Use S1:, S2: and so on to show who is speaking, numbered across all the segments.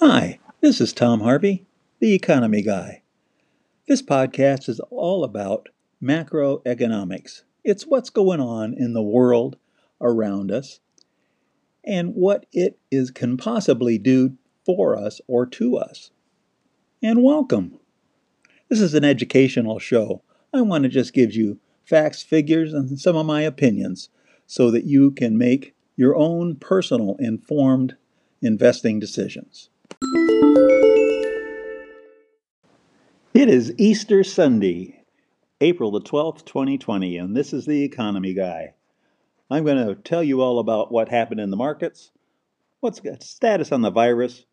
S1: Hi, this is Tom Harvey, the Economy Guy. This podcast is all about macroeconomics. It's what's going on in the world around us and what it is can possibly do for us or to us. And welcome. This is an educational show. I want to just give you facts, figures, and some of my opinions so that you can make your own personal informed investing decisions. It is Easter Sunday, April the 12th, 2020, and this is the Economy Guy. I'm going to tell you all about what happened in the markets, what's status on the virus,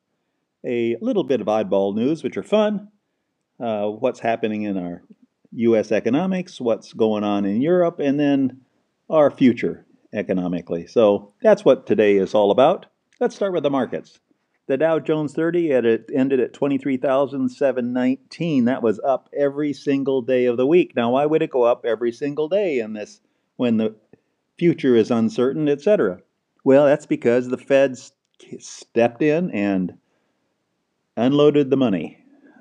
S1: a little bit of oddball news, which are fun, uh, what's happening in our U.S. economics, what's going on in Europe, and then our future economically. So that's what today is all about. Let's start with the markets. The Dow Jones 30 at it ended at 23,719. That was up every single day of the week. Now, why would it go up every single day in this when the future is uncertain, etc.? Well, that's because the Feds stepped in and unloaded the money,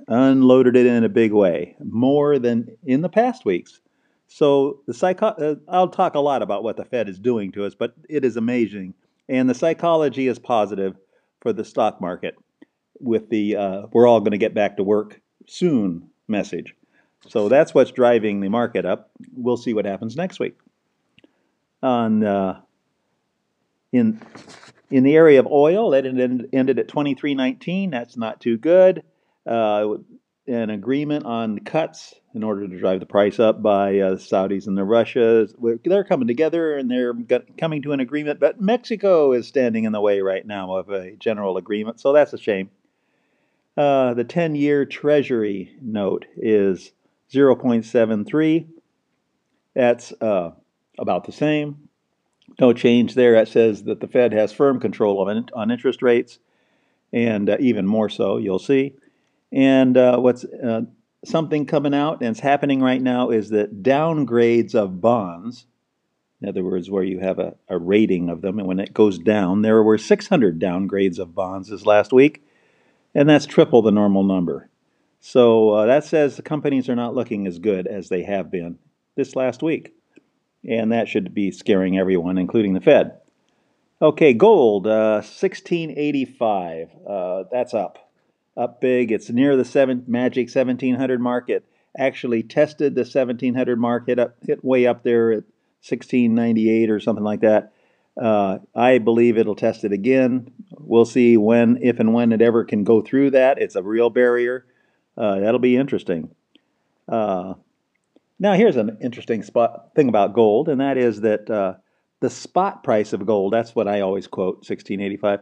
S1: unloaded it in a big way, more than in the past weeks. So the psycho- uh, I'll talk a lot about what the Fed is doing to us, but it is amazing, and the psychology is positive for the stock market with the uh, we're all going to get back to work soon message. So that's what's driving the market up. We'll see what happens next week. On uh, in in the area of oil, that ended at 23.19. That's not too good. Uh, an agreement on cuts in order to drive the price up by uh, the Saudis and the Russias. They're coming together and they're coming to an agreement, but Mexico is standing in the way right now of a general agreement, so that's a shame. Uh, the 10 year Treasury note is 0.73. That's uh, about the same. No change there. It says that the Fed has firm control of on interest rates, and uh, even more so, you'll see. And uh, what's uh, something coming out and it's happening right now is that downgrades of bonds, in other words, where you have a, a rating of them, and when it goes down, there were 600 downgrades of bonds this last week, and that's triple the normal number. So uh, that says the companies are not looking as good as they have been this last week. And that should be scaring everyone, including the Fed. Okay, gold, uh, 1685. Uh, that's up up big. It's near the seven, magic 1700 mark. It actually tested the 1700 mark, hit, up, hit way up there at 1698 or something like that. Uh, I believe it'll test it again. We'll see when, if and when it ever can go through that. It's a real barrier. Uh, that'll be interesting. Uh, now, here's an interesting spot thing about gold, and that is that uh, the spot price of gold, that's what I always quote, 1685,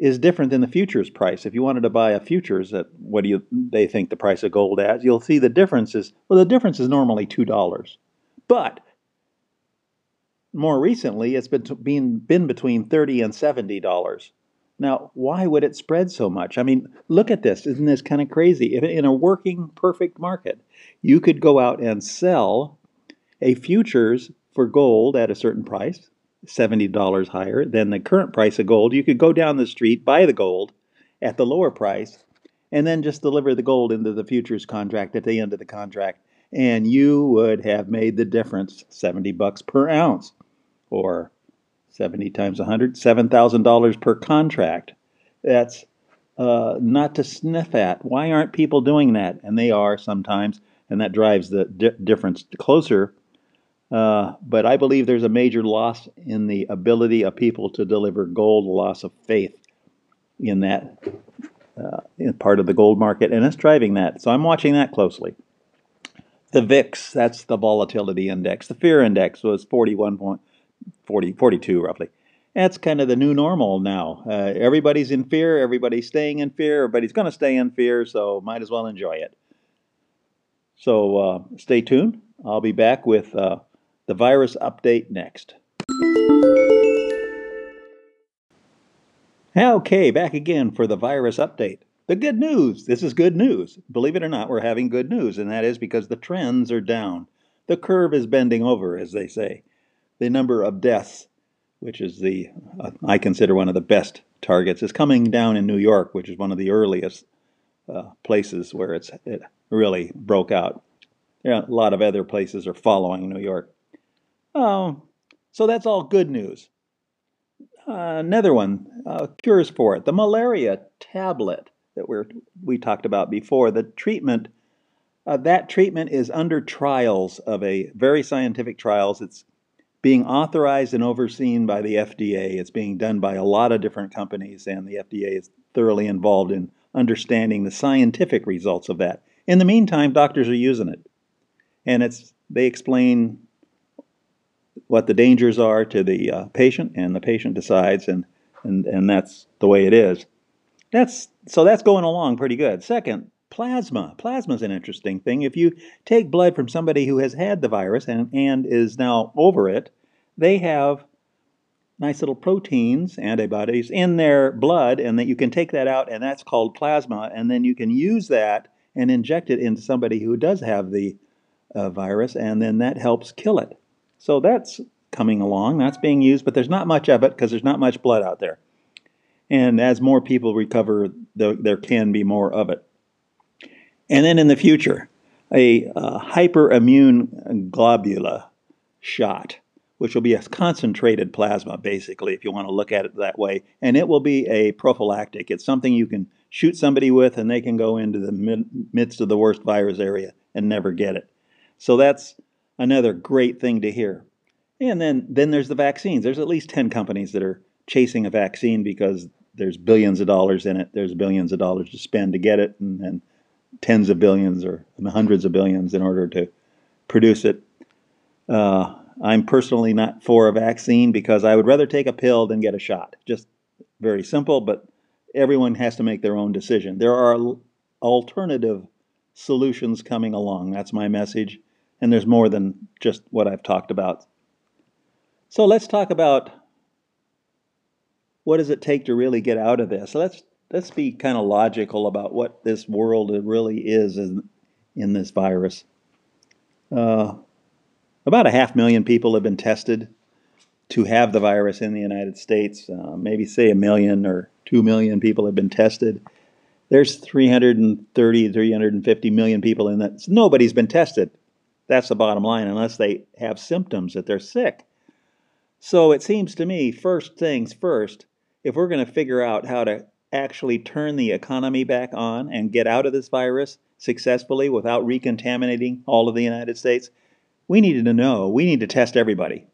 S1: is different than the futures price. If you wanted to buy a futures at what do you they think the price of gold as, you'll see the difference is well the difference is normally two dollars. But more recently it's been been, been between thirty and seventy dollars. Now, why would it spread so much? I mean, look at this. Isn't this kind of crazy? If in a working perfect market, you could go out and sell a futures for gold at a certain price $70 higher than the current price of gold, you could go down the street, buy the gold at the lower price, and then just deliver the gold into the futures contract at the end of the contract. And you would have made the difference 70 bucks per ounce or 70 times 100, $7,000 per contract. That's uh, not to sniff at. Why aren't people doing that? And they are sometimes, and that drives the di- difference closer uh, but I believe there's a major loss in the ability of people to deliver gold, a loss of faith in that uh, in part of the gold market, and it's driving that. So I'm watching that closely. The VIX, that's the volatility index. The fear index was 41.40, 42 roughly. That's kind of the new normal now. Uh, everybody's in fear. Everybody's staying in fear. Everybody's going to stay in fear, so might as well enjoy it. So uh, stay tuned. I'll be back with uh, the virus update next. Okay, back again for the virus update. The good news this is good news. Believe it or not, we're having good news, and that is because the trends are down. The curve is bending over, as they say. The number of deaths, which is the, uh, I consider one of the best targets is coming down in New York, which is one of the earliest uh, places where it's it really broke out. A lot of other places are following New York. Oh, so that's all good news. Uh, another one, uh, cures for it. The malaria tablet that we we talked about before. The treatment, uh, that treatment is under trials of a very scientific trials. It's being authorized and overseen by the FDA. It's being done by a lot of different companies, and the FDA is thoroughly involved in understanding the scientific results of that. In the meantime, doctors are using it, and it's they explain what the dangers are to the uh, patient, and the patient decides, and and and that's the way it is. That's so that's going along pretty good. Second, plasma. Plasma is an interesting thing. If you take blood from somebody who has had the virus and, and is now over it, they have nice little proteins, antibodies in their blood, and that you can take that out, and that's called plasma, and then you can use that and inject it into somebody who does have the uh, virus, and then that helps kill it. So that's coming along. That's being used, but there's not much of it because there's not much blood out there. And as more people recover, the, there can be more of it. And then in the future, a uh, hyperimmune globulin shot, which will be a concentrated plasma, basically, if you want to look at it that way. And it will be a prophylactic. It's something you can shoot somebody with, and they can go into the mid- midst of the worst virus area and never get it. So that's another great thing to hear. And then, then there's the vaccines. There's at least 10 companies that are chasing a vaccine because there's billions of dollars in it. There's billions of dollars to spend to get it, and, tens of billions or hundreds of billions in order to produce it. Uh, I'm personally not for a vaccine because I would rather take a pill than get a shot. Just very simple, but everyone has to make their own decision. There are alternative solutions coming along. That's my message. And there's more than just what I've talked about. So let's talk about what does it take to really get out of this? let's let's be kind of logical about what this world really is in, in this virus. Uh, about a half million people have been tested to have the virus in the United States. Uh, maybe say a million or two million people have been tested. There's 330, 350 million people in that. Nobody's been tested. That's the bottom line, unless they have symptoms that they're sick. So it seems to me, first things first, if we're going to figure out how to actually turn the economy back on and get out of this virus successfully without recontaminating all of the United States, we needed to know. We need to test everybody.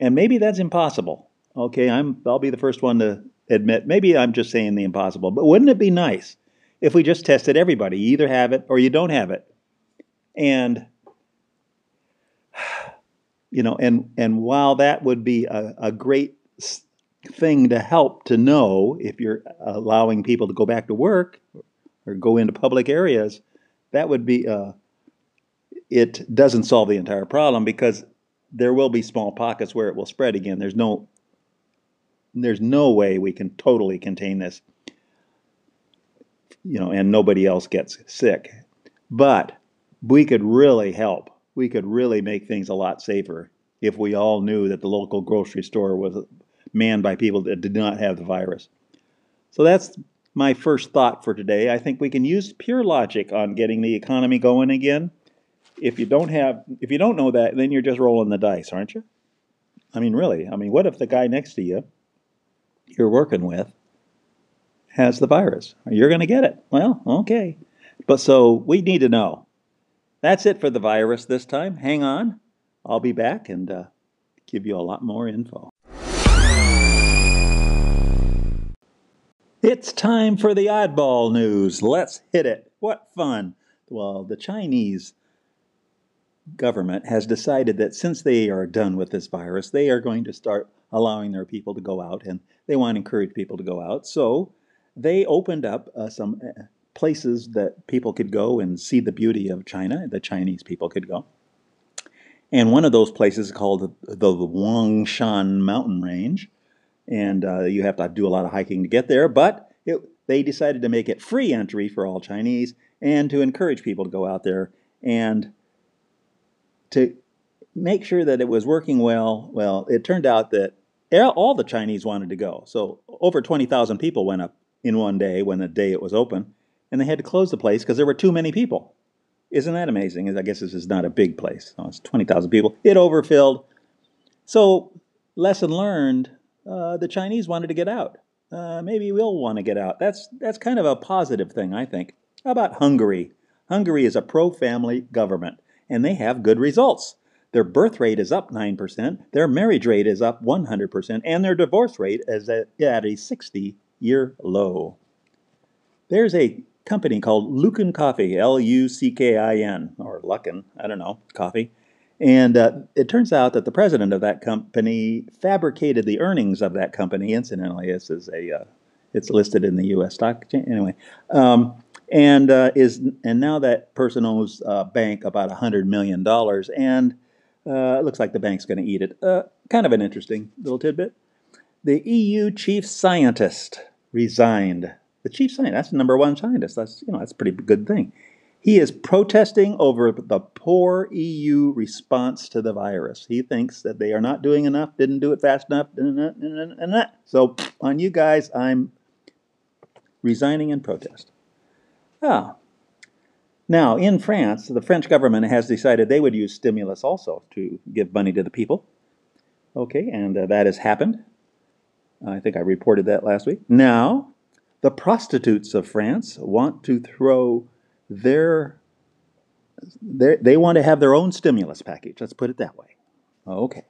S1: And maybe that's impossible. Okay, I'm I'll be the first one to admit maybe I'm just saying the impossible, but wouldn't it be nice if we just tested everybody? You either have it or you don't have it. And you know, and and while that would be a, a great thing to help to know if you're allowing people to go back to work or go into public areas, that would be, uh, it doesn't solve the entire problem because there will be small pockets where it will spread again. There's no, there's no way we can totally contain this, you know, and nobody else gets sick. But we could really help. We could really make things a lot safer if we all knew that the local grocery store was manned by people that did not have the virus. So that's my first thought for today. I think we can use pure logic on getting the economy going again. If you don't have if you don't know that, then you're just rolling the dice, aren't you? I mean, really. I mean, what if the guy next to you you're working with has the virus? You're going to get it. Well, okay. But so we need to know. That's it for the virus this time. Hang on. I'll be back and uh, give you a lot more info. It's time for the oddball news. Let's hit it. What fun! Well, the Chinese government has decided that since they are done with this virus, they are going to start allowing their people to go out and they want to encourage people to go out. So they opened up uh, some uh, places that people could go and see the beauty of China, the Chinese people could go. And one of those places is called the, Huangshan Mountain Range and uh, you have to do a lot of hiking to get there. But it, they decided to make it free entry for all Chinese and to encourage people to go out there and to make sure that it was working well. Well, it turned out that all the Chinese wanted to go. So over 20,000 people went up in one day when the day it was open, and they had to close the place because there were too many people. Isn't that amazing? I guess this is not a big place. Oh, it's 20,000 people. It overfilled. So, lesson learned uh, the Chinese wanted to get out. Uh, maybe we'll want to get out. That's, that's kind of a positive thing, I think. How about Hungary? Hungary is a pro family government, and they have good results. Their birth rate is up 9%, their marriage rate is up 100%, and their divorce rate is at, at a 60 year low. There's a company called Luckin Coffee, L U C K I N, or Luckin, I don't know, coffee. And uh, it turns out that the president of that company fabricated the earnings of that company. Incidentally, this is a, uh, it's listed in the U.S. stock exchange anyway. Um, and uh, is and now that person owes a bank about hundred million dollars, and uh, it looks like the bank's going to eat it. Uh, kind of an interesting little tidbit. The EU chief scientist resigned. The chief scientist, that's the number one scientist. That's you know that's a pretty good thing. He is protesting over the poor EU response to the virus. He thinks that they are not doing enough, didn't do it fast enough, and so on you guys, I'm resigning in protest. Ah, now, in France, the French government has decided they would use stimulus also to give money to the people. Okay, and uh, that has happened. I think I reported that last week. Now, the prostitutes of France want to throw their, their they want to have their own stimulus package. Let's put it that way. Okay.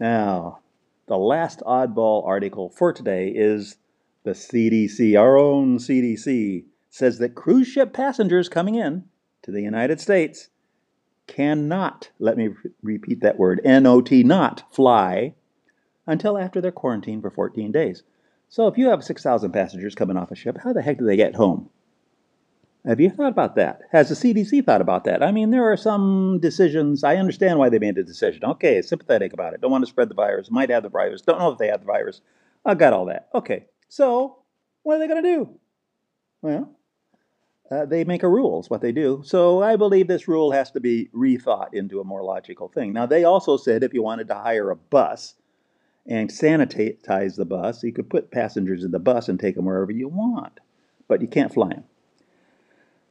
S1: Now, the last oddball article for today is the CDC, our own CDC says that cruise ship passengers coming in to the United States cannot, let me repeat that word, NOT, not fly until after they're quarantined for 14 days. So if you have 6,000 passengers coming off a ship, how the heck do they get home? Have you thought about that? Has the CDC thought about that? I mean, there are some decisions. I understand why they made the decision. Okay, sympathetic about it. Don't want to spread the virus. Might have the virus. Don't know if they have the virus. I got all that. Okay, so what are they going to do? Well, uh, they make a rule, is what they do. So I believe this rule has to be rethought into a more logical thing. Now, they also said if you wanted to hire a bus and sanitize the bus, you could put passengers in the bus and take them wherever you want, but you can't fly them.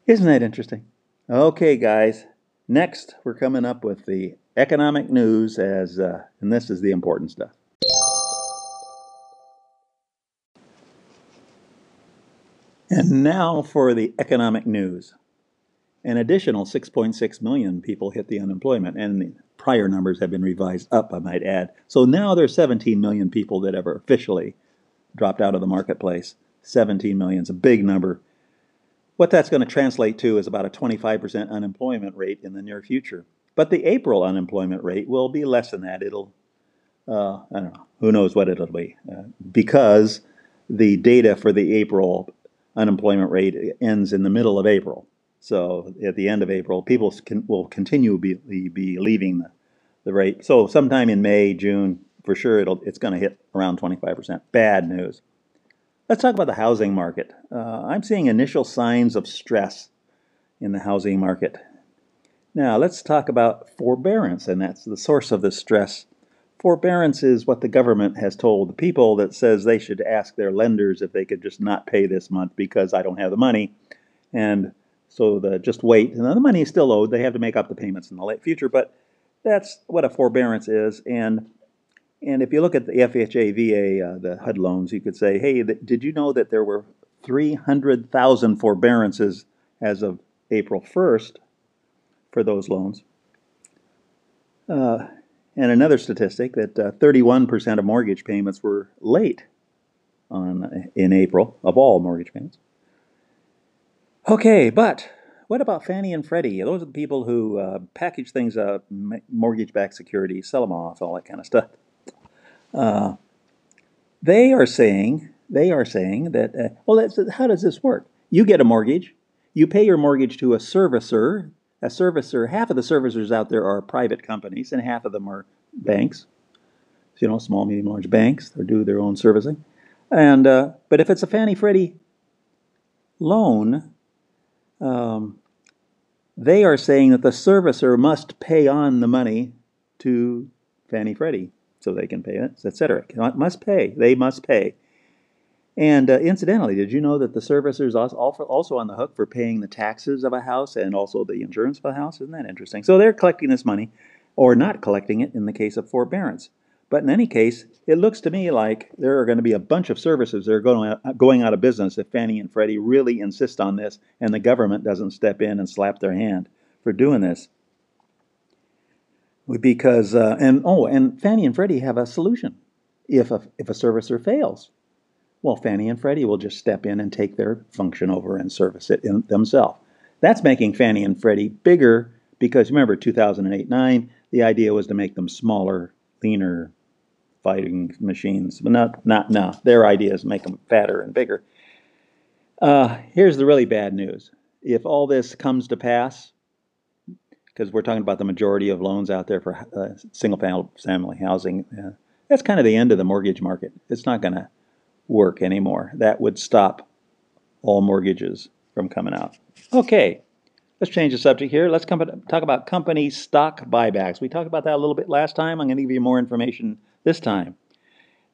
S1: Isn't that interesting? Okay, guys. Next, we're coming up with the economic news as, uh, and this is the important stuff. And now for the economic news. An additional 6.6 million people hit the unemployment, and prior numbers have been revised up, I might add. So now there's 17 million people that ever officially dropped out of the marketplace. 17 million is a big number. What that's going to translate to is about a 25% unemployment rate in the near future. But the April unemployment rate will be less than that. It'll, uh, I don't know, who knows what it'll be, uh, because the data for the April unemployment rate ends in the middle of April. So at the end of April, people can, will continue be, be leaving the, the rate. So sometime in May, June, for sure, it'll, it's going to hit around 25%. Bad news. Let's talk about the housing market. Uh, I'm seeing initial signs of stress in the housing market. Now, let's talk about forbearance, and that's the source of this stress Forbearance is what the government has told the people that says they should ask their lenders if they could just not pay this month because I don't have the money. And so the just wait. And the money is still owed. They have to make up the payments in the late future. But that's what a forbearance is. And and if you look at the FHA, VA, uh, the HUD loans, you could say, hey, th- did you know that there were 300,000 forbearances as of April 1st for those loans? Uh, and another statistic that uh, 31% of mortgage payments were late on in April of all mortgage payments. Okay, but what about Fannie and Freddie? Those are the people who uh, package things up, mortgage-backed securities, sell them off, all that kind of stuff. Uh, they are saying they are saying that uh, well, how does this work? You get a mortgage, you pay your mortgage to a servicer a servicer, half of the servicers out there are private companies, and half of them are banks. You know, small, medium, large banks. They do their own servicing. And uh, but if it's a Fannie Freddie loan, um, they are saying that the servicer must pay on the money to Fannie Freddie. so they can pay it, etc. Must pay. They must pay. And uh, incidentally, did you know that the servicer is also on the hook for paying the taxes of a house and also the insurance of a house? Isn't that interesting? So they're collecting this money, or not collecting it in the case of forbearance. But in any case, it looks to me like there are going to be a bunch of services that are going out, going out of business if Fannie and Freddie really insist on this and the government doesn't step in and slap their hand for doing this. Because, uh, and oh, and Fannie and Freddie have a solution if a, if a servicer fails. Well, Fannie and Freddie will just step in and take their function over and service it themselves. That's making Fannie and Freddie bigger because remember 2008 9, the idea was to make them smaller, leaner, fighting machines. But not, not, no. Their idea is make them fatter and bigger. Uh, here's the really bad news. If all this comes to pass, because we're talking about the majority of loans out there for uh, single family housing, uh, that's kind of the end of the mortgage market. It's not going to work anymore. That would stop all mortgages from coming out. Okay, let's change the subject here. Let's come, talk about company stock buybacks. We talked about that a little bit last time. I'm going to give you more information this time.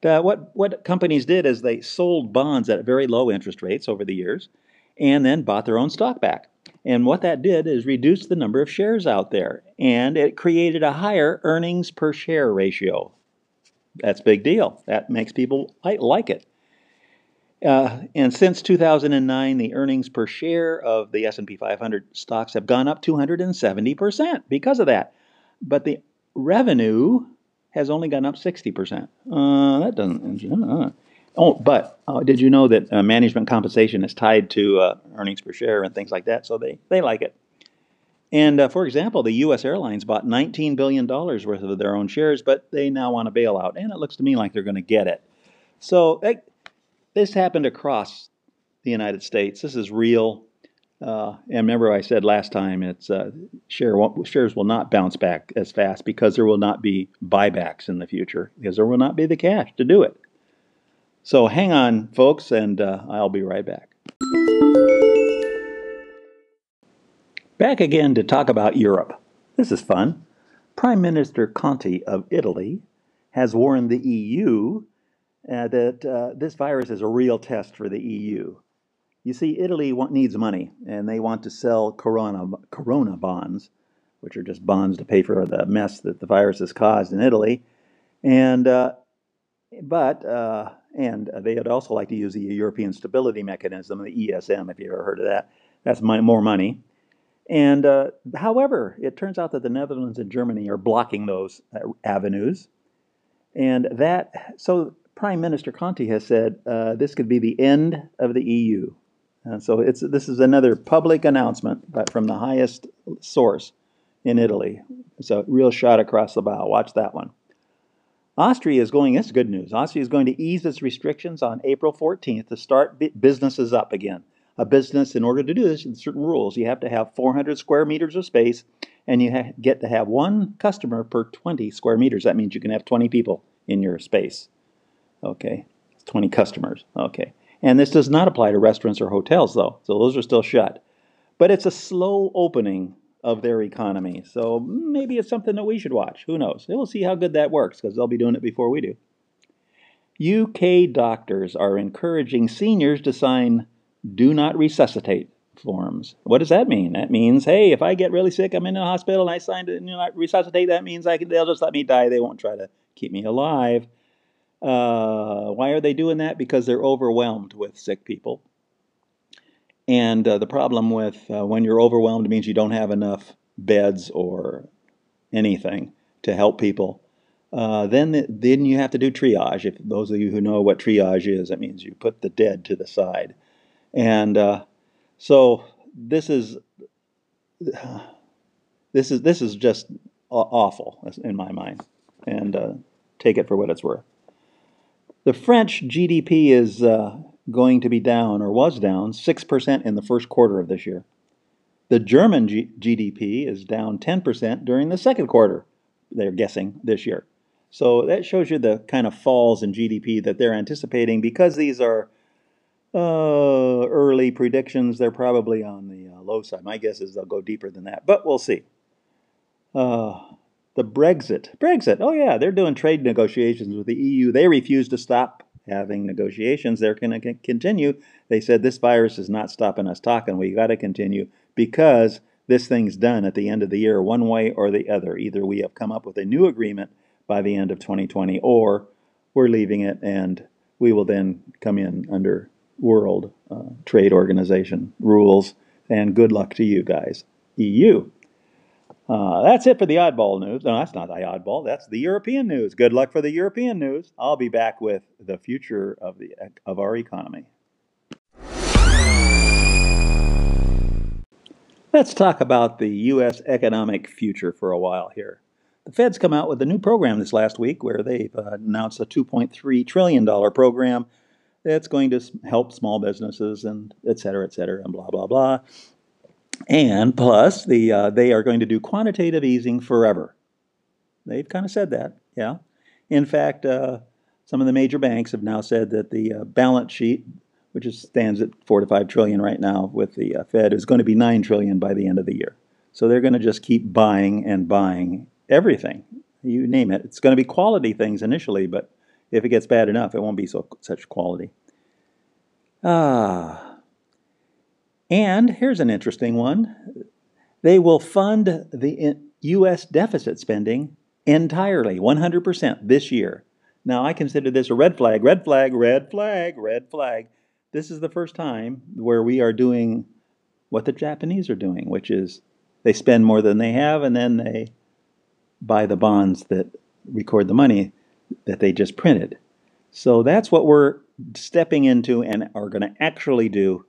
S1: What, what companies did is they sold bonds at very low interest rates over the years and then bought their own stock back. And what that did is reduce the number of shares out there and it created a higher earnings per share ratio. That's a big deal. That makes people like it. Uh, and since 2009, the earnings per share of the S&P 500 stocks have gone up 270% because of that. But the revenue has only gone up 60%. Uh, that doesn't. Uh. Oh, but uh, did you know that uh, management compensation is tied to uh, earnings per share and things like that? So they, they like it. And uh, for example, the U.S. airlines bought $19 billion worth of their own shares, but they now want a bailout. And it looks to me like they're going to get it. So they, this happened across the United States. This is real. Uh, and remember, I said last time, it's uh, share shares will not bounce back as fast because there will not be buybacks in the future because there will not be the cash to do it. So hang on, folks, and uh, I'll be right back. Back again to talk about Europe. This is fun. Prime Minister Conte of Italy has warned the EU uh, that uh, this virus is a real test for the EU. You see, Italy want, needs money, and they want to sell corona, corona bonds, which are just bonds to pay for the mess that the virus has caused in Italy. And uh, but uh, and they would also like to use the European Stability Mechanism, the ESM, if you ever heard of that. That's more money. And uh, however, it turns out that the Netherlands and Germany are blocking those uh, avenues, and that so Prime Minister Conte has said uh, this could be the end of the EU. And so it's this is another public announcement, but from the highest source in Italy. It's a real shot across the bow. Watch that one. Austria is going, it's good news. Austria is going to ease its restrictions on April 14th to start businesses up again. A business, in order to do this, in certain rules, you have to have 400 square meters of space and you get to have one customer per 20 square meters. That means you can have 20 people in your space. Okay, 20 customers. Okay. And this does not apply to restaurants or hotels, though, so those are still shut. But it's a slow opening of their economy, so maybe it's something that we should watch. Who knows? We'll see how good that works because they'll be doing it before we do. UK doctors are encouraging seniors to sign do not resuscitate forms. What does that mean? That means, hey, if I get really sick, I'm in the hospital and I signed it, do not resuscitate. That means I can, they'll just let me die. They won't try to keep me alive. Uh, why are they doing that? Because they're overwhelmed with sick people. And uh, the problem with uh, when you're overwhelmed means you don't have enough beds or anything to help people. Uh, then, the, then you have to do triage. If those of you who know what triage is, that means you put the dead to the side. And uh, so this is this is this is just awful in my mind. And take it for what it's worth. The French GDP is uh, going to be down, or was down, 6% in the first quarter of this year. The German G- GDP is down 10% during the second quarter, they're guessing, this year. So that shows you the kind of falls in GDP that they're anticipating. Because these are uh, early predictions, they're probably on the uh, low side. My guess is they'll go deeper than that, but we'll see. Uh, the Brexit. Brexit. Oh yeah, they're doing trade negotiations with the EU. They refuse to stop having negotiations. They're going to continue. They said this virus is not stopping us talking. We got to continue because this thing's done at the end of the year, one way or the other. Either we have come up with a new agreement by the end of 2020, or we're leaving it, and we will then come in under World uh, Trade Organization rules. And good luck to you guys, EU. Uh, that's it for the oddball news. No, that's not the oddball. That's the European news. Good luck for the European news. I'll be back with the future of the of our economy. Let's talk about the U.S. economic future for a while here. The Fed's come out with a new program this last week where they've uh, announced a $2.3 trillion program that's going to help small businesses and et cetera, et cetera, and blah, blah, blah. And plus, the uh, they are going to do quantitative easing forever. They've kind of said that, yeah. In fact, uh, some of the major banks have now said that the uh, balance sheet, which is, stands at four to five trillion right now with the uh, Fed, is going to be nine trillion by the end of the year. So they're going to just keep buying and buying everything. You name it. It's going to be quality things initially, but if it gets bad enough, it won't be so such quality. Ah. And here's an interesting one they will fund the U.S. deficit spending entirely, 100% this year. Now, I consider this a red flag, red flag, red flag, red flag. This is the first time where we are doing what the Japanese are doing, which is they spend more than they have and then they buy the bonds that record the money that they just printed. So that's what we're stepping into and are going to actually do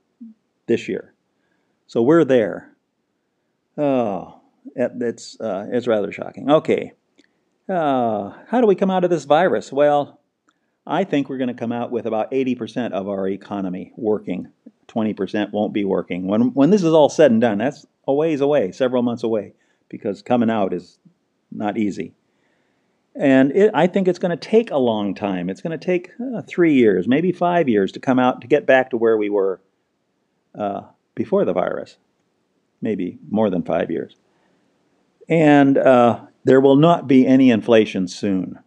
S1: this year. So we're there. Oh, it's, uh, it's rather shocking. Okay. Uh, how do we come out of this virus? Well, I think we're going to come out with about 80% of our economy working. 20% won't be working. When, when this is all said and done, that's a ways away, several months away, because coming out is not easy. And it, I think it's going to take a long time. It's going to take uh, three years, maybe five years to come out to get back to where we were uh, before the virus, maybe more than five years. And uh, there will not be any inflation soon.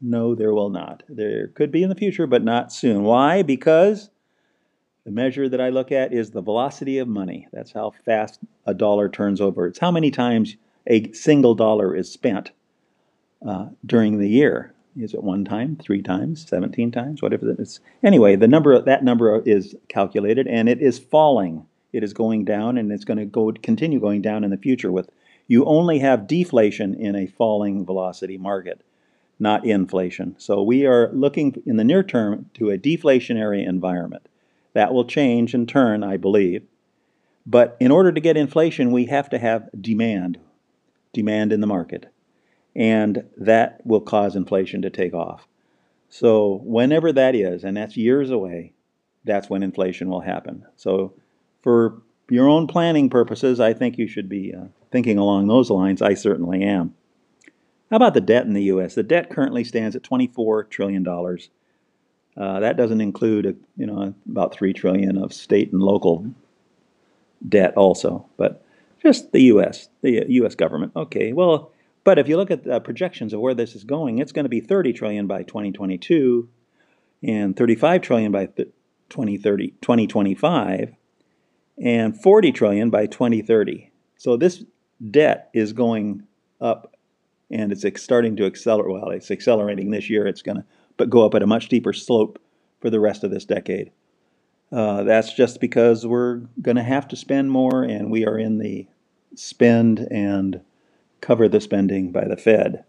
S1: No, there will not. There could be in the future, but not soon. Why? Because the measure that I look at is the velocity of money. That's how fast a dollar turns over. It's how many times a single dollar is spent uh, during the year. Is it one time, three times, 17 times, whatever it is? Anyway, the number that number is calculated and it is falling it is going down and it's going to go continue going down in the future with you only have deflation in a falling velocity market not inflation. So we are looking in the near term to a deflationary environment. That will change in turn i believe. But in order to get inflation we have to have demand demand in the market. And that will cause inflation to take off. So whenever that is and that's years away that's when inflation will happen. So for your own planning purposes, I think you should be uh, thinking along those lines. I certainly am. How about the debt in the U.S.? The debt currently stands at $24 trillion. Uh, that doesn't include, a, you know, about three trillion of state and local debt, also, but just the U.S. the U.S. government. Okay, well, but if you look at the projections of where this is going, it's going to be 30 trillion by 2022, and 35 trillion by 2030, 2025 and 40 trillion by 2030. So this debt is going up and it's starting to accelerate. Well, it's accelerating this year. It's going to but go up at a much steeper slope for the rest of this decade. Uh, that's just because we're going to have to spend more, and we are in the spend and cover the spending by the Fed.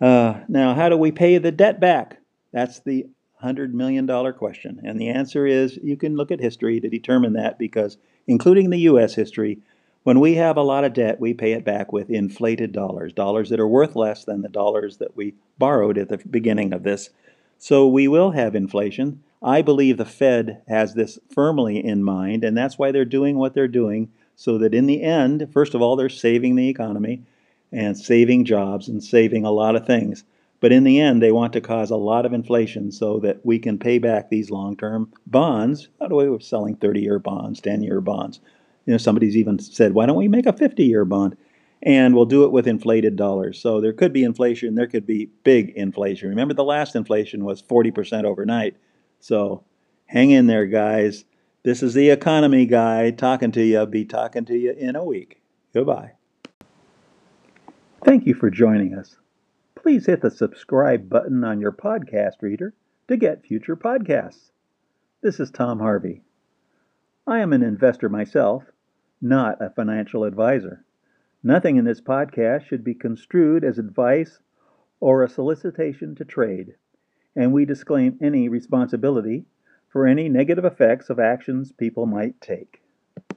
S1: Uh, now, how do we pay the debt back? That's the $100 million question? And the answer is you can look at history to determine that because, including the U.S. history, when we have a lot of debt, we pay it back with inflated dollars, dollars that are worth less than the dollars that we borrowed at the beginning of this. So we will have inflation. I believe the Fed has this firmly in mind, and that's why they're doing what they're doing, so that in the end, first of all, they're saving the economy and saving jobs and saving a lot of things. But in the end, they want to cause a lot of inflation so that we can pay back these long term bonds. How do we're selling 30 year bonds, 10 year bonds? You know, somebody's even said, why don't we make a 50 year bond? and we'll do it with inflated dollars. So there could be inflation, there could be big inflation. Remember, the last inflation was 40% overnight. So hang in there, guys. This is the economy guy talking to you. Be talking to you in a week. Goodbye. Thank you for joining us. Please hit the subscribe button on your podcast reader to get future podcasts. This is Tom Harvey. I am an investor myself, not a financial advisor. Nothing in this podcast should be construed as advice or a solicitation to trade, and we disclaim any responsibility for any negative effects of actions people might take.